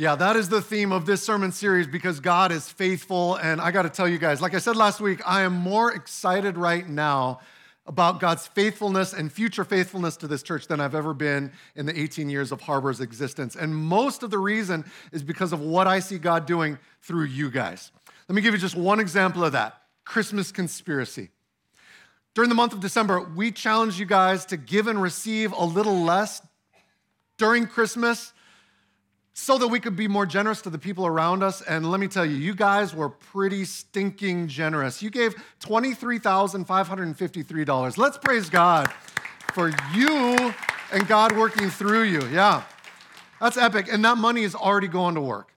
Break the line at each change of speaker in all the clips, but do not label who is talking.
Yeah, that is the theme of this sermon series because God is faithful. And I got to tell you guys, like I said last week, I am more excited right now about God's faithfulness and future faithfulness to this church than I've ever been in the 18 years of Harbor's existence. And most of the reason is because of what I see God doing through you guys. Let me give you just one example of that Christmas conspiracy. During the month of December, we challenge you guys to give and receive a little less during Christmas so that we could be more generous to the people around us. And let me tell you, you guys were pretty stinking generous. You gave $23,553. Let's praise God for you and God working through you. Yeah, that's epic. And that money is already going to work.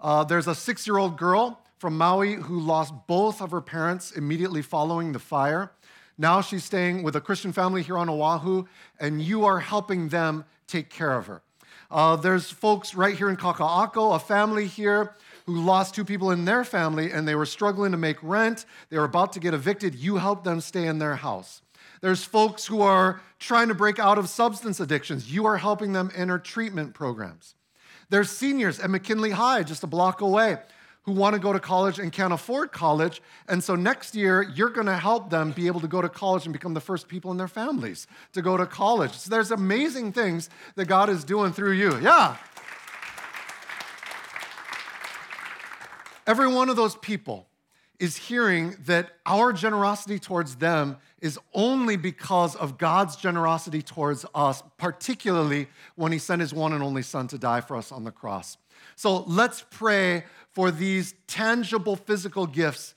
Uh, there's a six year old girl from Maui who lost both of her parents immediately following the fire. Now she's staying with a Christian family here on Oahu, and you are helping them take care of her. Uh, there's folks right here in Kaka'ako, a family here who lost two people in their family and they were struggling to make rent. They were about to get evicted. You helped them stay in their house. There's folks who are trying to break out of substance addictions. You are helping them enter treatment programs. There's seniors at McKinley High, just a block away, who want to go to college and can't afford college. And so next year, you're going to help them be able to go to college and become the first people in their families to go to college. So there's amazing things that God is doing through you. Yeah. Every one of those people is hearing that our generosity towards them is only because of God's generosity towards us, particularly when He sent His one and only Son to die for us on the cross. So let's pray for these tangible physical gifts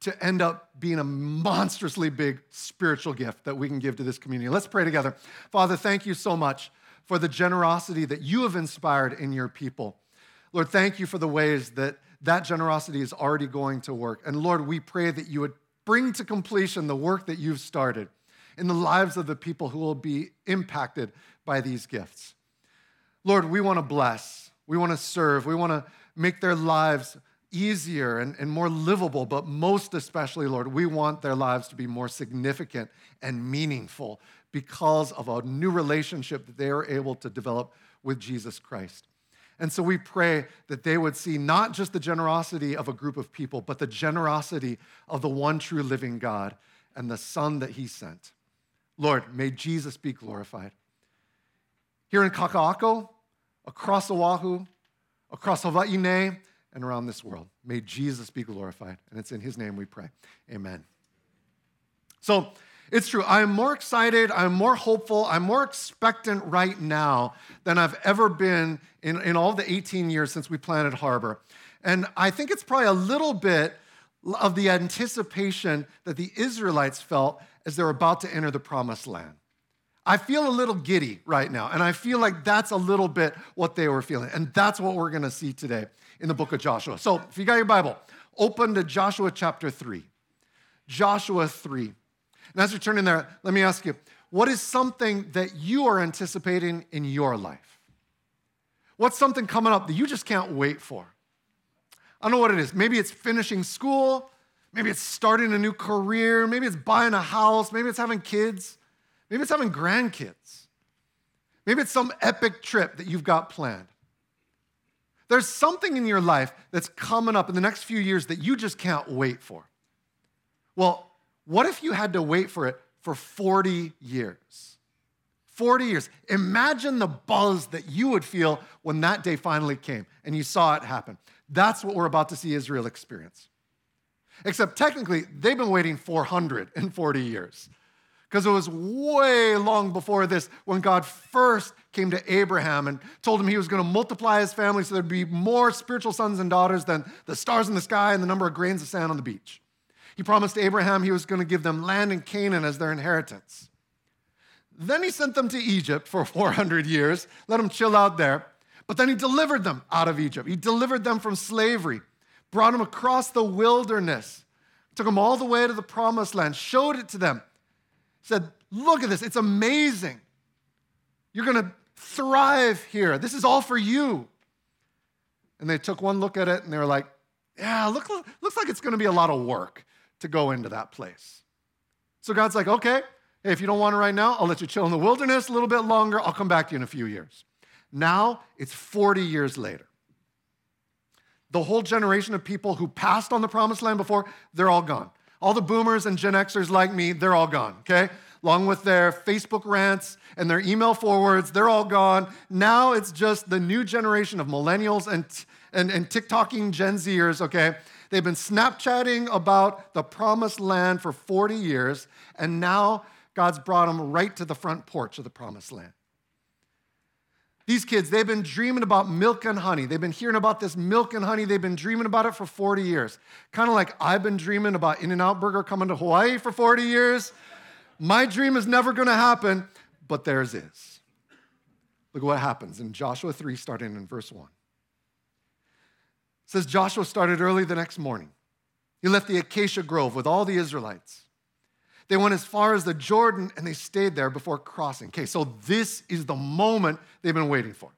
to end up being a monstrously big spiritual gift that we can give to this community. Let's pray together. Father, thank you so much for the generosity that you have inspired in your people. Lord, thank you for the ways that that generosity is already going to work. And Lord, we pray that you would bring to completion the work that you've started in the lives of the people who will be impacted by these gifts. Lord, we want to bless, we want to serve, we want to make their lives easier and, and more livable, but most especially, Lord, we want their lives to be more significant and meaningful because of a new relationship that they are able to develop with Jesus Christ. And so we pray that they would see not just the generosity of a group of people, but the generosity of the one true living God and the Son that He sent. Lord, may Jesus be glorified. Here in Kaka'ako, across Oahu, across Hawaii and around this world. May Jesus be glorified. And it's in his name we pray. Amen. So it's true. I'm more excited, I'm more hopeful, I'm more expectant right now than I've ever been in, in all the 18 years since we planted Harbor. And I think it's probably a little bit of the anticipation that the Israelites felt as they're about to enter the promised land. I feel a little giddy right now, and I feel like that's a little bit what they were feeling. And that's what we're to see today in the book of Joshua. So, if you got your Bible, open to Joshua chapter 3. Joshua 3. And as you're turning there, let me ask you what is something that you are anticipating in your life? What's something coming up that you just can't wait for? I don't know what it is. Maybe it's finishing school. Maybe it's starting a new career. Maybe it's buying a house. Maybe it's having kids. Maybe it's having grandkids. Maybe it's some epic trip that you've got planned. There's something in your life that's coming up in the next few years that you just can't wait for. Well, what if you had to wait for it for 40 years? 40 years. Imagine the buzz that you would feel when that day finally came and you saw it happen. That's what we're about to see Israel experience. Except technically, they've been waiting 440 years. Because it was way long before this when God first came to Abraham and told him he was going to multiply his family so there'd be more spiritual sons and daughters than the stars in the sky and the number of grains of sand on the beach. He promised Abraham he was going to give them land in Canaan as their inheritance. Then he sent them to Egypt for 400 years, let them chill out there. But then he delivered them out of Egypt. He delivered them from slavery, brought them across the wilderness, took them all the way to the promised land, showed it to them said, Look at this, it's amazing. You're going to thrive here. This is all for you. And they took one look at it and they were like, Yeah, look, looks like it's going to be a lot of work to go into that place. So God's like, Okay, hey, if you don't want it right now, I'll let you chill in the wilderness a little bit longer. I'll come back to you in a few years. Now it's 40 years later. The whole generation of people who passed on the promised land before, they're all gone. All the boomers and Gen Xers like me, they're all gone, okay? Along with their Facebook rants and their email forwards, they're all gone. Now it's just the new generation of millennials and, and, and TikToking Gen Zers, okay? They've been Snapchatting about the promised land for 40 years, and now God's brought them right to the front porch of the promised land. These kids, they've been dreaming about milk and honey. They've been hearing about this milk and honey. They've been dreaming about it for 40 years. Kind of like I've been dreaming about In N Out Burger coming to Hawaii for 40 years. My dream is never going to happen, but theirs is. Look at what happens in Joshua 3, starting in verse 1. It says Joshua started early the next morning. He left the acacia grove with all the Israelites. They went as far as the Jordan and they stayed there before crossing. Okay, so this is the moment they've been waiting for.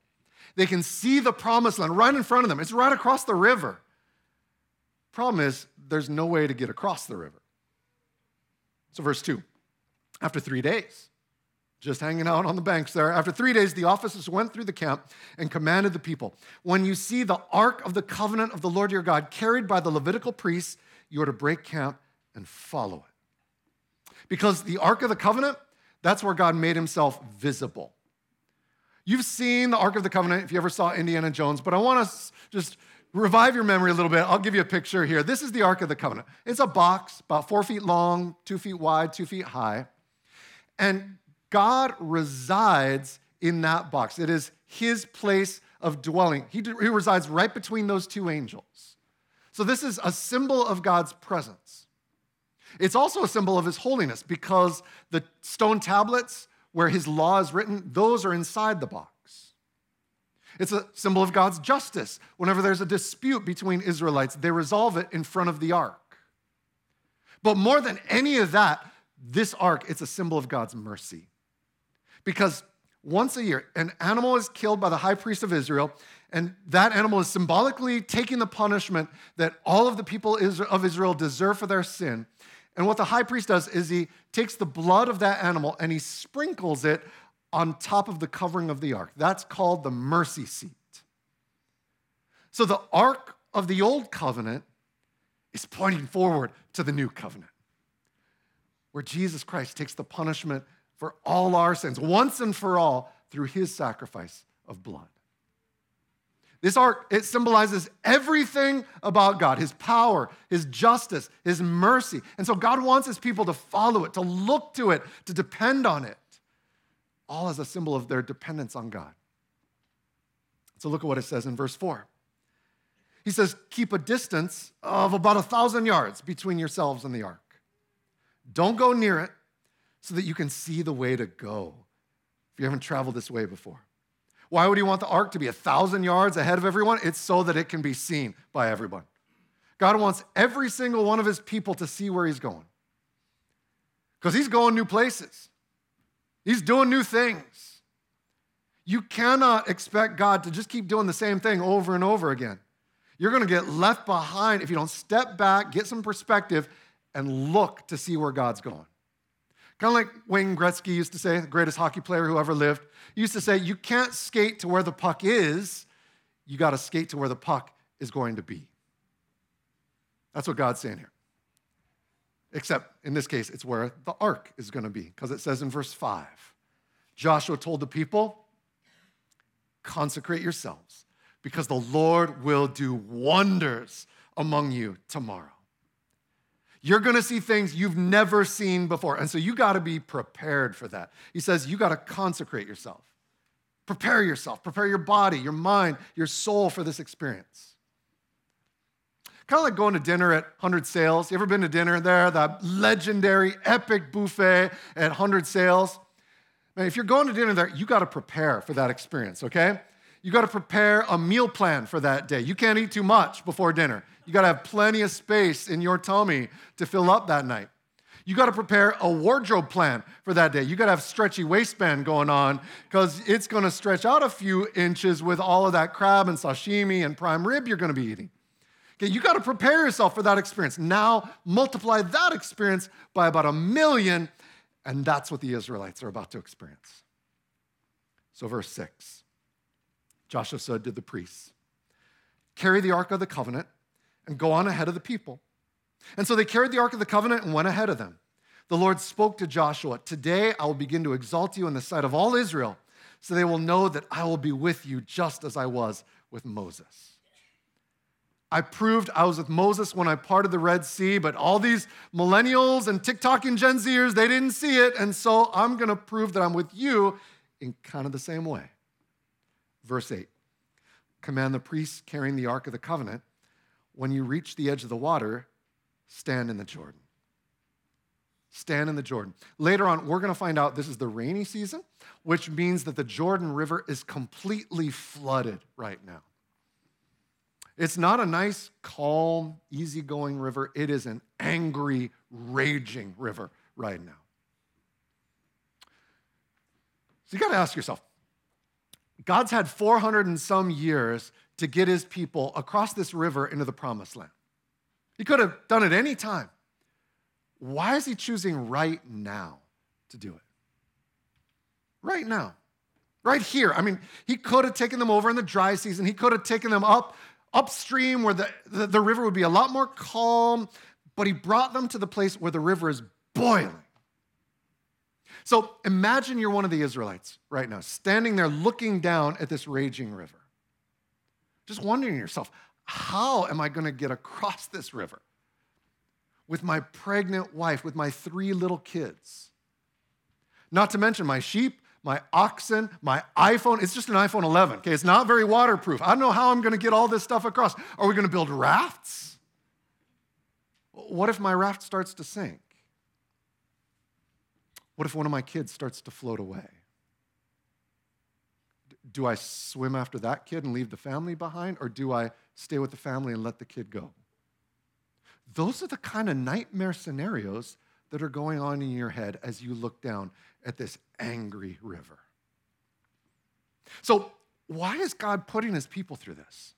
They can see the promised land right in front of them, it's right across the river. Problem is, there's no way to get across the river. So, verse 2 after three days, just hanging out on the banks there. After three days, the officers went through the camp and commanded the people When you see the ark of the covenant of the Lord your God carried by the Levitical priests, you are to break camp and follow it. Because the Ark of the Covenant, that's where God made himself visible. You've seen the Ark of the Covenant if you ever saw Indiana Jones, but I want to just revive your memory a little bit. I'll give you a picture here. This is the Ark of the Covenant. It's a box about four feet long, two feet wide, two feet high. And God resides in that box. It is his place of dwelling. He, resides right between those two angels. So, this is a symbol of God's presence. It's also a symbol of his holiness because the stone tablets where his law is written, those are inside the box. It's a symbol of God's justice. Whenever there's a dispute between Israelites, they resolve it in front of the ark. But more than any of that, this ark, it's a symbol of God's mercy. Because once a year, an animal is killed by the high priest of Israel, and that animal is symbolically taking the punishment that all of the people of Israel deserve for their sin. And what the high priest does is he takes the blood of that animal and he sprinkles it on top of the covering of the ark. That's called the mercy seat. So the ark of the old covenant is pointing forward to the new covenant, where Jesus Christ takes the punishment for all our sins once and for all through his sacrifice of blood. This ark, it symbolizes everything about God his power, his justice, his mercy. And so God wants his people to follow it, to look to it, to depend on it, all as a symbol of their dependence on God. So look at what it says in verse 4. He says, Keep a distance of about a thousand yards between yourselves and the ark. Don't go near it so that you can see the way to go if you haven't traveled this way before. Why would he want the ark to be a thousand yards ahead of everyone? It's so that it can be seen by everyone. God wants every single one of his people to see where he's going. Because he's going new places, he's doing new things. You cannot expect God to just keep doing the same thing over and over again. You're going to get left behind if you don't step back, get some perspective, and look to see where God's going. Kind of like Wayne Gretzky used to say, the greatest hockey player who ever lived. He used to say, You can't skate to where the puck is, you got to skate to where the puck is going to be. That's what God's saying here. Except in this case, it's where the ark is going to be, because it says in verse 5 Joshua told the people, Consecrate yourselves, because the Lord will do wonders among you tomorrow. You're to see things you've never seen before. And so you got to be prepared for that. He says you got to consecrate yourself. Prepare yourself, prepare your body, your mind, your soul for this experience. Kind of like going to dinner at 100 Sails. You ever been to dinner there? That legendary, epic buffet at 100 Sails. Man, if you're going to dinner there, you got to prepare for that experience, okay? You got to prepare a meal plan for that day. You can't eat too much before dinner. You got to have plenty of space in your tummy to fill up that night. You got to prepare a wardrobe plan for that day. You got to have stretchy waistband going on because it's going to stretch out a few inches with all of that crab and sashimi and prime rib you're going to be eating. Okay, you got to prepare yourself for that experience. Now multiply that experience by about a million, and that's what the Israelites are about to experience. So, verse 6 Joshua said to the priests, carry the Ark of the Covenant and go on ahead of the people. And so they carried the Ark of the Covenant and went ahead of them. The Lord spoke to Joshua Today I will begin to exalt you in the sight of all Israel, so they will know that I will be with you just as I was with Moses. I proved I was with Moses when I parted the Red Sea, but all these millennials and TikTok and Gen Zers, they didn't see it. And so I'm going to prove that I'm with you in kind of the same way. Verse 8 Command the priests carrying the Ark of the Covenant, when you reach the edge of the water, stand in the Jordan. Stand in the Jordan. Later on, we're going to find out this is the rainy season, which means that the Jordan River is completely flooded right now. It's not a nice, calm, easygoing river. It is an angry, raging river right now. So you got to ask yourself God's had 400 and some years to get his people across this river into the promised land. He could have done it any time. Why is he choosing right now to do it? Right now. Right here. I mean, he could have taken them over in the dry season. He could have taken them up upstream where the, the, the river would be a lot more calm, but he brought them to the place where the river is boiling. So imagine you're one of the Israelites right now, standing there looking down at this raging river. Just wondering yourself, how am I going to get across this river with my pregnant wife, with my three little kids? Not to mention my sheep, my oxen, my iPhone. It's just an iPhone 11, okay? It's not very waterproof. I don't know how I'm going to get all this stuff across. Are we going to build rafts? What if my raft starts to sink? What if one of my kids starts to float away? Do I swim after that kid and leave the family behind, or do I stay with the family and let the kid go? Those are the kind of nightmare scenarios that are going on in your head as you look down at this angry river. So, why is God putting his people through this?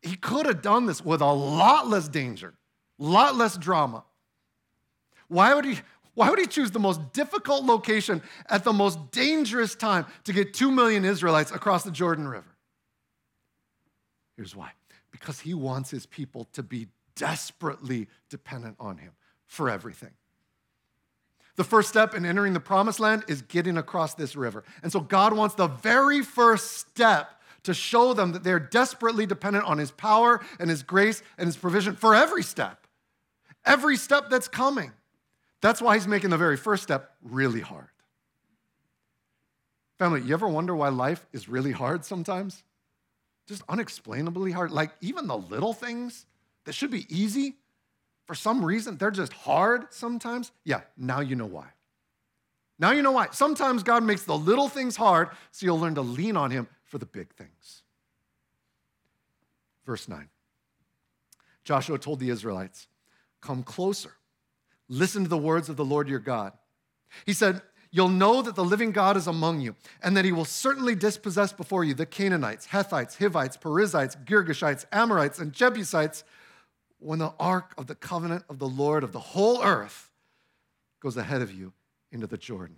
He could have done this with a lot less danger, a lot less drama. Why would he? Why would he choose the most difficult location at the most dangerous time to get 2 million Israelites across the Jordan River? Here's why because he wants his people to be desperately dependent on him for everything. The first step in entering the promised land is getting across this river. And so God wants the very first step to show them that they're desperately dependent on his power and his grace and his provision for every step, every step that's coming. That's why he's making the very first step really hard. Family, you ever wonder why life is really hard sometimes? Just unexplainably hard. Like even the little things that should be easy for some reason, they're just hard sometimes. Yeah, now you know why. Now you know why. Sometimes God makes the little things hard so you'll learn to lean on Him for the big things. Verse 9 Joshua told the Israelites, Come closer, listen to the words of the Lord your God. He said, You'll know that the living God is among you, and that he will certainly dispossess before you the Canaanites, Hittites, Hivites, Perizzites, Girgashites, Amorites, and Jebusites when the ark of the covenant of the Lord of the whole earth goes ahead of you into the Jordan.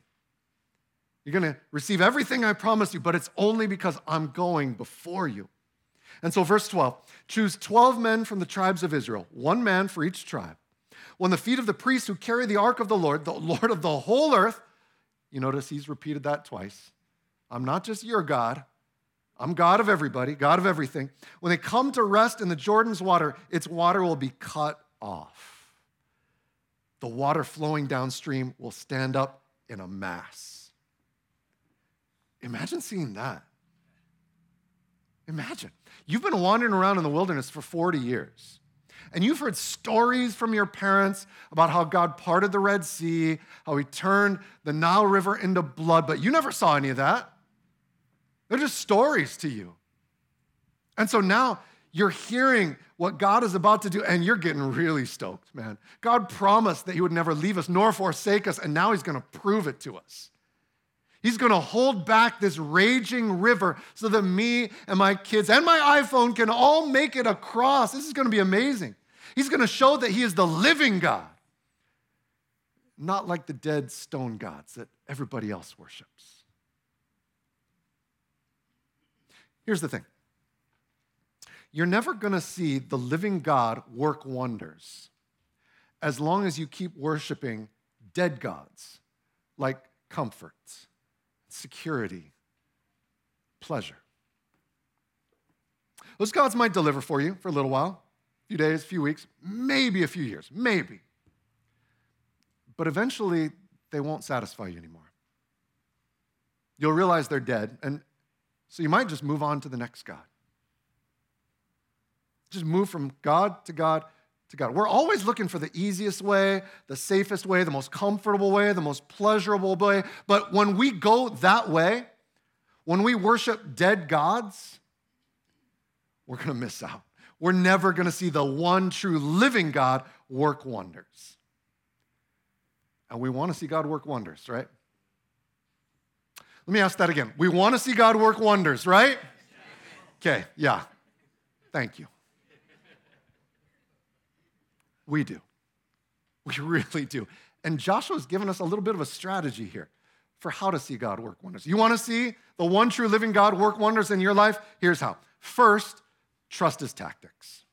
You're going to receive everything I promise you, but it's only because I'm going before you. And so, verse 12 choose 12 men from the tribes of Israel, one man for each tribe. When the feet of the priests who carry the ark of the Lord, the Lord of the whole earth, you notice he's repeated that twice. I'm not just your God, I'm God of everybody, God of everything. When they come to rest in the Jordan's water, its water will be cut off. The water flowing downstream will stand up in a mass. Imagine seeing that. Imagine. You've been wandering around in the wilderness for 40 years. And you've heard stories from your parents about how God parted the Red Sea, how he turned the Nile River into blood, but you never saw any of that. They're just stories to you. And so now you're hearing what God is about to do, and you're getting really stoked, man. God promised that He would never leave us nor forsake us, and now He's gonna prove it to us. He's gonna hold back this raging river so that me and my kids and my iPhone can all make it across. This is gonna be amazing. He's gonna show that He is the living God, not like the dead stone gods that everybody else worships. Here's the thing you're never going to see the living God work wonders as long as you keep worshiping dead gods like comfort, security, pleasure. Those gods might deliver for you for a little while, few days, few weeks, maybe a few years, maybe. But eventually, they won't satisfy you anymore. You'll realize they're dead, and so you might just move on to the next God. Just move from God to God to God. We're always looking for the easiest way, the safest way, the most comfortable way, the most pleasurable way. But when we go that way, when we worship dead gods, we're going to miss out. We're never going to see the one true living God work wonders. And we want to see God work wonders, right? Let me ask that again. We want to see God work wonders, right? Okay, yeah. Thank you. We do. We really do. And Joshua's given us a little bit of a strategy here for how to see God work wonders. You want to see the one true living God work wonders in your life? Here's how. First, trust his tactics.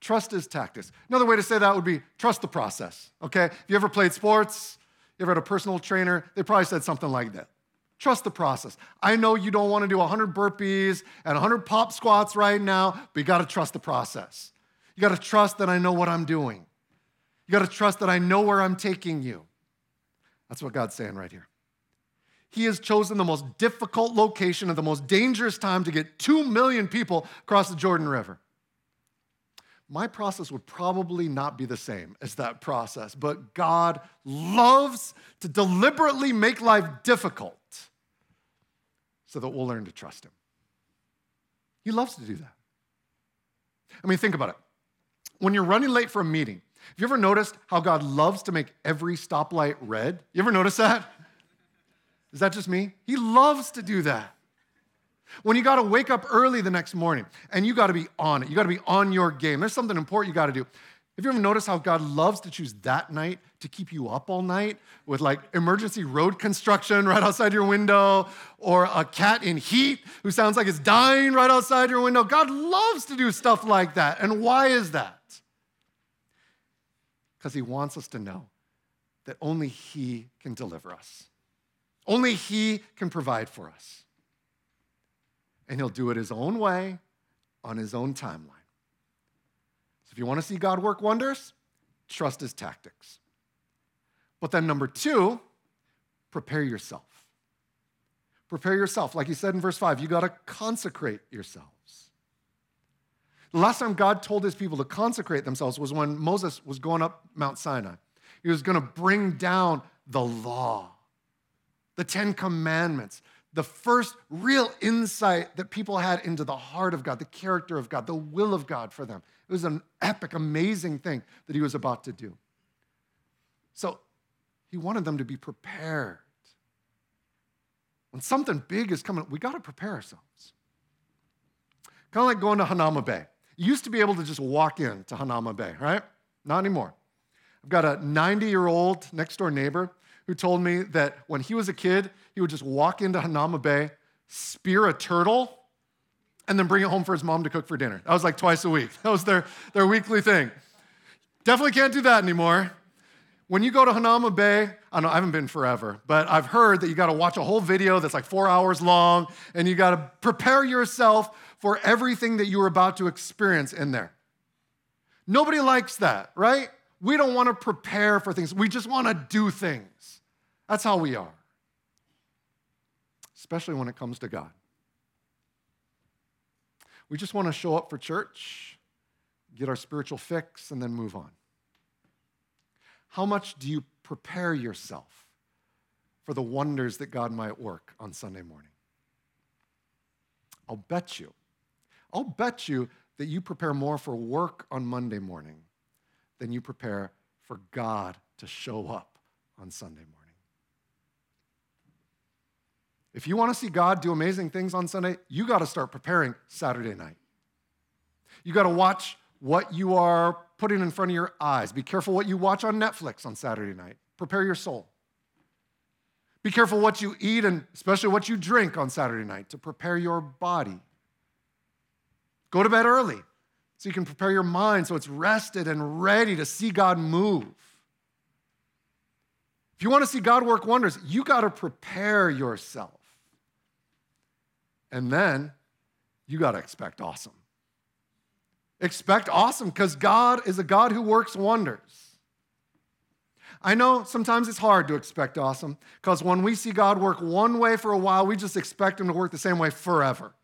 Trust his tactics. Another way to say that would be trust the process, okay? If you ever played sports, you ever had a personal trainer, they probably said something like that. Trust the process. I know you don't want to do 100 burpees and 100 pop squats right now, but you got to trust the process. You got to trust that I know what I'm doing. You got to trust that I know where I'm taking you. That's what God's saying right here. He has chosen the most difficult location at the most dangerous time to get 2 million people across the Jordan River. My process would probably not be the same as that process, but God loves to deliberately make life difficult so that we'll learn to trust Him. He loves to do that. I mean, think about it. When you're running late for a meeting, have you ever noticed how God loves to make every stoplight red? You ever notice that? Is that just me? He loves to do that. When you got to wake up early the next morning and you got to be on it, you got to be on your game. There's something important you got to do. Have you ever noticed how God loves to choose that night to keep you up all night with like emergency road construction right outside your window or a cat in heat who sounds like it's dying right outside your window? God loves to do stuff like that. And why is that? because he wants us to know that only he can deliver us. Only he can provide for us. And he'll do it his own way on his own timeline. So if you want to see God work wonders, trust his tactics. But then, number two, prepare yourself. Prepare yourself. Like he said in verse five, you got to consecrate yourselves. The last time God told his people to consecrate themselves was when Moses was going up Mount Sinai. He was going to bring down the law, the Ten Commandments, the first real insight that people had into the heart of God, the character of God, the will of God for them. It was an epic, amazing thing that he was about to do. So he wanted them to be prepared. When something big is coming, we got to prepare ourselves. Kind of like going to Hanauma Bay. You used to be able to just walk in to Hanauma Bay, right? Not anymore. I've got a 90 year old next door neighbor who told me that when he was a kid, he would just walk into Hanauma Bay, spear a turtle, and then bring it home for his mom to cook for dinner. That was like twice a week. That was their, their weekly thing. Definitely can't do that anymore. When you go to Hanauma Bay, I, know, I haven't been forever, but I've heard that you got to watch a whole video that's like four hours long, and you got to prepare yourself for everything that you are about to experience in there. Nobody likes that, right? We don't want to prepare for things. We just want to do things. That's how we are, especially when it comes to God. We just want to show up for church, get our spiritual fix, and then move on. How much do you prepare yourself for the wonders that God might work on Sunday morning? I'll bet you I'll bet you that you prepare more for work on Monday morning than you prepare for God to show up on Sunday morning. If you want to see God do amazing things on Sunday, you got to start preparing Saturday night. You got to watch what you are putting in front of your eyes. Be careful what you watch on Netflix on Saturday night. Prepare your soul. Be careful what you eat and especially what you drink on Saturday night to prepare your body Go to bed early so you can prepare your mind so it's rested and ready to see God move. If you want to see God work wonders, you got to prepare yourself. And then you got to expect awesome. Expect awesome because God is a God who works wonders. I know sometimes it's hard to expect awesome because when we see God work one way for a while, we just expect Him to work the same way forever.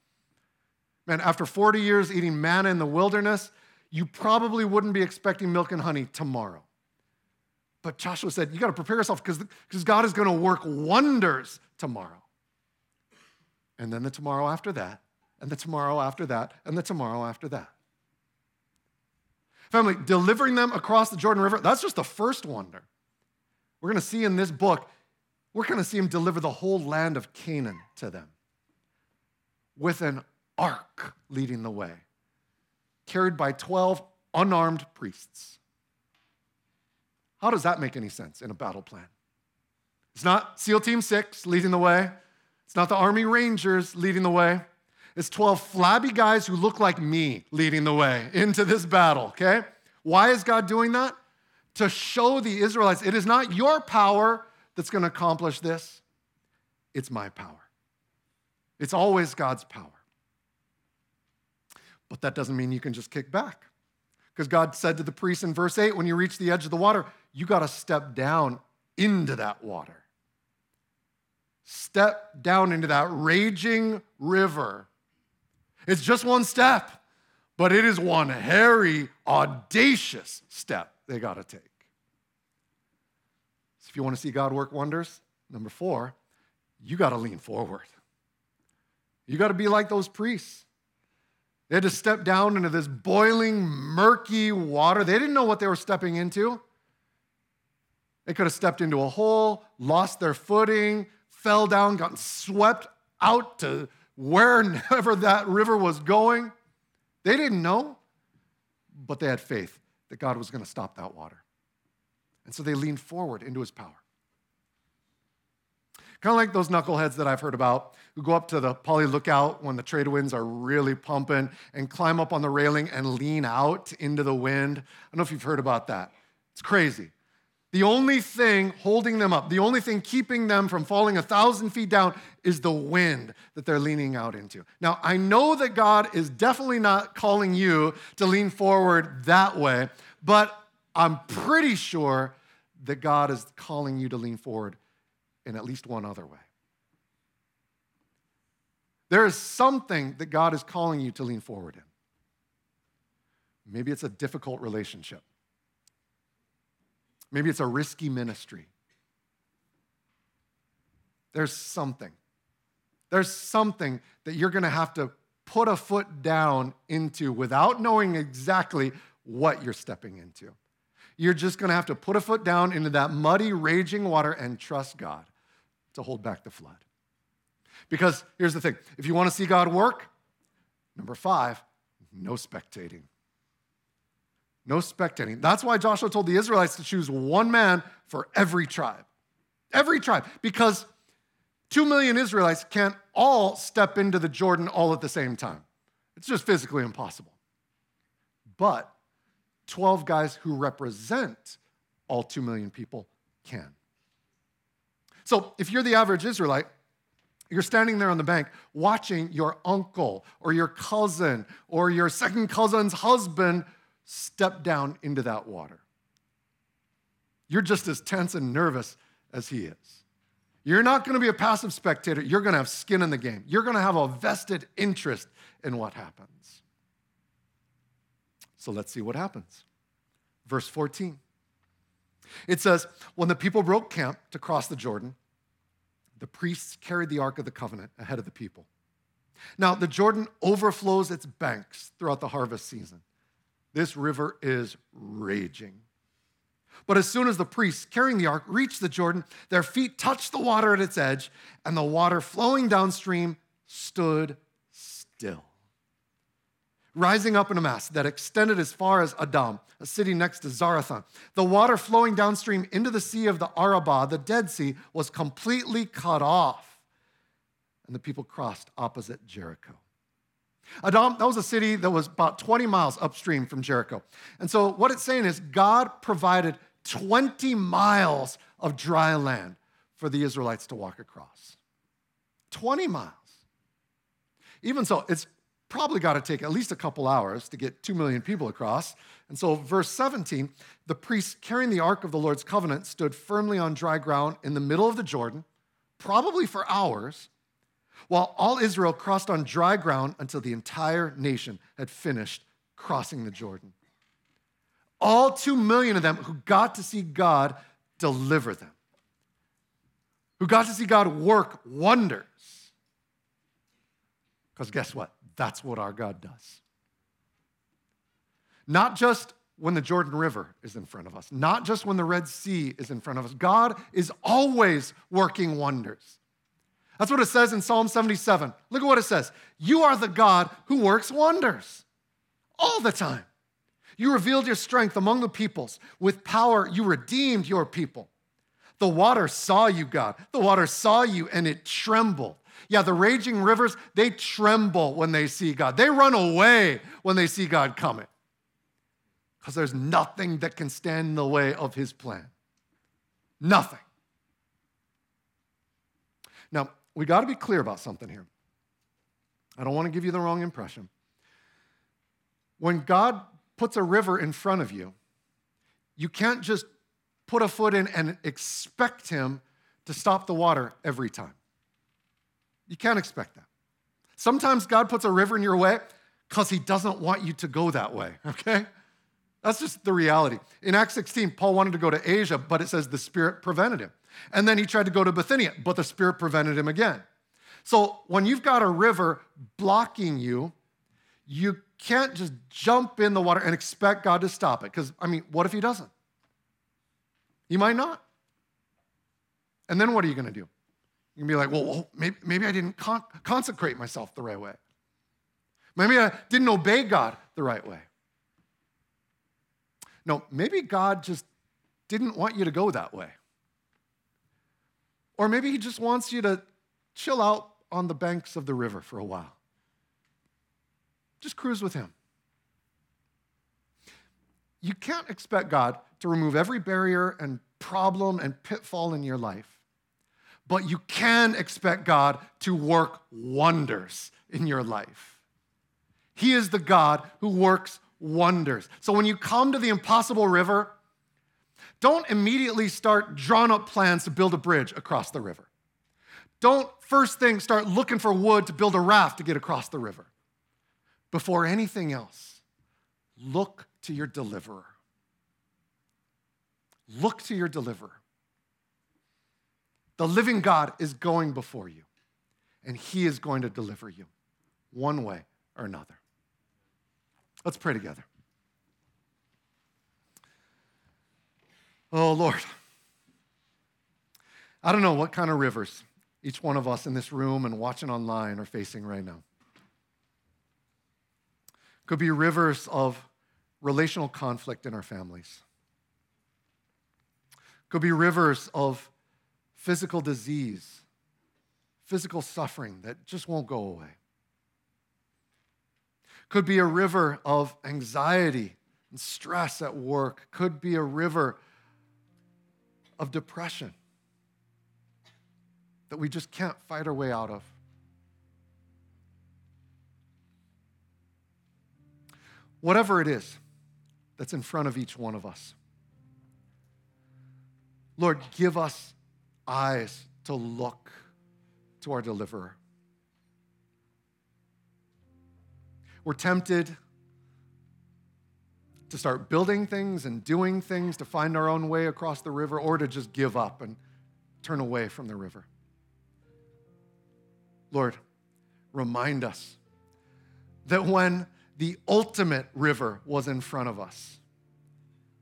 Man, after 40 years eating manna in the wilderness, you probably wouldn't be expecting milk and honey tomorrow. But Joshua said, You got to prepare yourself because God is going to work wonders tomorrow. And then the tomorrow after that, and the tomorrow after that, and the tomorrow after that. Family, delivering them across the Jordan River, that's just the first wonder. We're going to see in this book, we're going to see him deliver the whole land of Canaan to them with an ark leading the way, carried by 12 unarmed priests. How does that make any sense in a battle plan? It's not SEAL Team 6 leading the way, it's not the Army Rangers leading the way. It's 12 flabby guys who look like me leading the way into this battle, okay? Why is God doing that? To show the Israelites it is not your power that's going to accomplish this, it's my power. It's always God's power. But that doesn't mean you can just kick back. Because God said to the priests in verse 8, when you reach the edge of the water, you got to step down into that water. Step down into that raging river. It's just one step, but it is one hairy, audacious step they got to take. So if you want to see God work wonders, number four, you got to lean forward. You got to be like those priests. They had to step down into this boiling, murky water. They didn't know what they were stepping into. They could have stepped into a hole, lost their footing, fell down, gotten swept out to wherever that river was going. They didn't know, but they had faith that God was going to stop that water. And so they leaned forward into his power. Kind of like those knuckleheads that I've heard about who go up to the Pali lookout when the trade winds are really pumping and climb up on the railing and lean out into the wind. I don't know if you've heard about that. It's crazy. The only thing holding them up, the only thing keeping them from falling a thousand feet down is the wind that they're leaning out into. Now, I know that God is definitely not calling you to lean forward that way, but I'm pretty sure that God is calling you to lean forward in at least one other way. There is something that God is calling you to lean forward in. Maybe it's a difficult relationship. Maybe it's a risky ministry. There's something. There's something that you're going to have to put a foot down into without knowing exactly what you're stepping into. You're just going to have to put a foot down into that muddy, raging water and trust God to hold back the flood. Because here's the thing if you want to see God work, number five, no spectating. No spectating. That's why Joshua told the Israelites to choose one man for every tribe. Every tribe. Because two million Israelites can't all step into the Jordan all at the same time. It's just physically impossible. But 12 guys who represent all 2 million people can. So if you're the average Israelite, you're standing there on the bank watching your uncle or your cousin or your second cousin's husband step down into that water. You're just as tense and nervous as he is. You're not going to be a passive spectator. You're going to have skin in the game. You're going to have a vested interest in what happens. So let's see what happens. Verse 14. It says, When the people broke camp to cross the Jordan, the priests carried the Ark of the Covenant ahead of the people. Now, the Jordan overflows its banks throughout the harvest season. This river is raging. But as soon as the priests carrying the ark reached the Jordan, their feet touched the water at its edge, and the water flowing downstream stood still rising up in a mass that extended as far as Adam, a city next to Zarethan. The water flowing downstream into the sea of the Arabah, the Dead Sea, was completely cut off, and the people crossed opposite Jericho. Adam, that was a city that was about 20 miles upstream from Jericho. And so what it's saying is God provided 20 miles of dry land for the Israelites to walk across. 20 miles. Even so, it's probably got to take at least a couple hours to get 2 million people across. And so, verse 17 the priests carrying the ark of the Lord's covenant stood firmly on dry ground in the middle of the Jordan, probably for hours, while all Israel crossed on dry ground until the entire nation had finished crossing the Jordan. All 2 million of them who got to see God deliver them, who got to see God work wonders. Because guess what? That's what our God does. Not just when the Jordan River is in front of us, not just when the Red Sea is in front of us. God is always working wonders. That's what it says in Psalm 77. Look at what it says You are the God who works wonders all the time. You revealed your strength among the peoples. With power, you redeemed your people. The water saw you, God. The water saw you and it trembled. Yeah, the raging rivers, they tremble when they see God. They run away when they see God coming because there's nothing that can stand in the way of his plan. Nothing. Now, we got to be clear about something here. I don't want to give you the wrong impression. When God puts a river in front of you, you can't just put a foot in and expect him to stop the water every time. You can't expect that. Sometimes God puts a river in your way because he doesn't want you to go that way, okay? That's just the reality. In Acts 16, Paul wanted to go to Asia, but it says the Spirit prevented him. And then he tried to go to Bithynia, but the Spirit prevented him again. So when you've got a river blocking you, you can't just jump in the water and expect God to stop it. Because, I mean, what if he doesn't? He might not. And then what are you going to do? You can be like, well, maybe, maybe I didn't con- consecrate myself the right way. Maybe I didn't obey God the right way. No, maybe God just didn't want you to go that way. Or maybe He just wants you to chill out on the banks of the river for a while. Just cruise with Him. You can't expect God to remove every barrier and problem and pitfall in your life but you can expect God to work wonders in your life. He is the God who works wonders. So when you come to the impossible river, don't immediately start drawing up plans to build a bridge across the river. Don't first thing start looking for wood to build a raft to get across the river. Before anything else, look to your deliverer. Look to your deliverer. The living God is going before you, and He is going to deliver you one way or another. Let's pray together. Oh, Lord. I don't know what kind of rivers each one of us in this room and watching online are facing right now. Could be rivers of relational conflict in our families. Could be rivers of physical disease, physical suffering that just won't go away. Could be a river of anxiety and stress at work, could be a river of depression that we just can't fight our way out of. Whatever it is that's in front of each one of us, Lord, give us eyes to look to our deliverer. We're tempted to start building things and doing things to find our own way across the river or to just give up and turn away from the river. Lord, remind us that when the ultimate river was in front of us,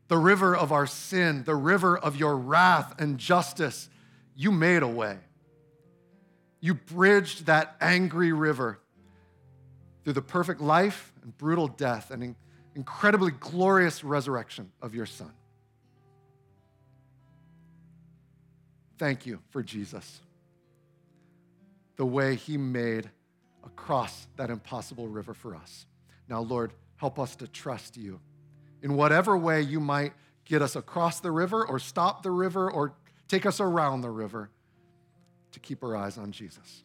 the river of our sin, the river of your wrath and justice, you made a way. You bridged that angry river through the perfect life and brutal death and incredibly glorious resurrection of your Son. Thank you for Jesus, the way he made across that impossible river for us. Now, Lord, help us to trust you in whatever way you might get us across the river or stop the river or take us around the river to keep our eyes on Jesus.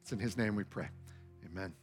It's in his name we pray. Amen.